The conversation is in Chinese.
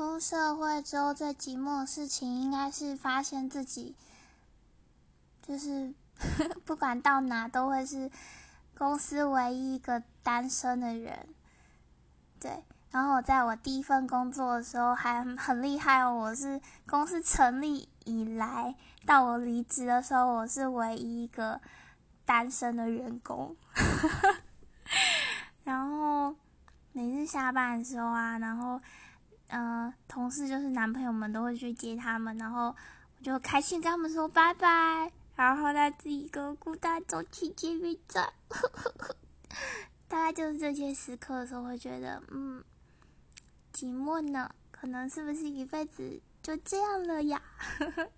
出社会之后最寂寞的事情，应该是发现自己，就是 不管到哪都会是公司唯一一个单身的人。对，然后我在我第一份工作的时候还很厉害哦，我是公司成立以来到我离职的时候，我是唯一一个单身的员工。然后每次下班的时候啊，然后。嗯，同事就是男朋友们都会去接他们，然后我就开心跟他们说拜拜，然后再自己一个孤单走去捷运站。大概就是这些时刻的时候，会觉得嗯，寂寞呢，可能是不是一辈子就这样了呀？呵 呵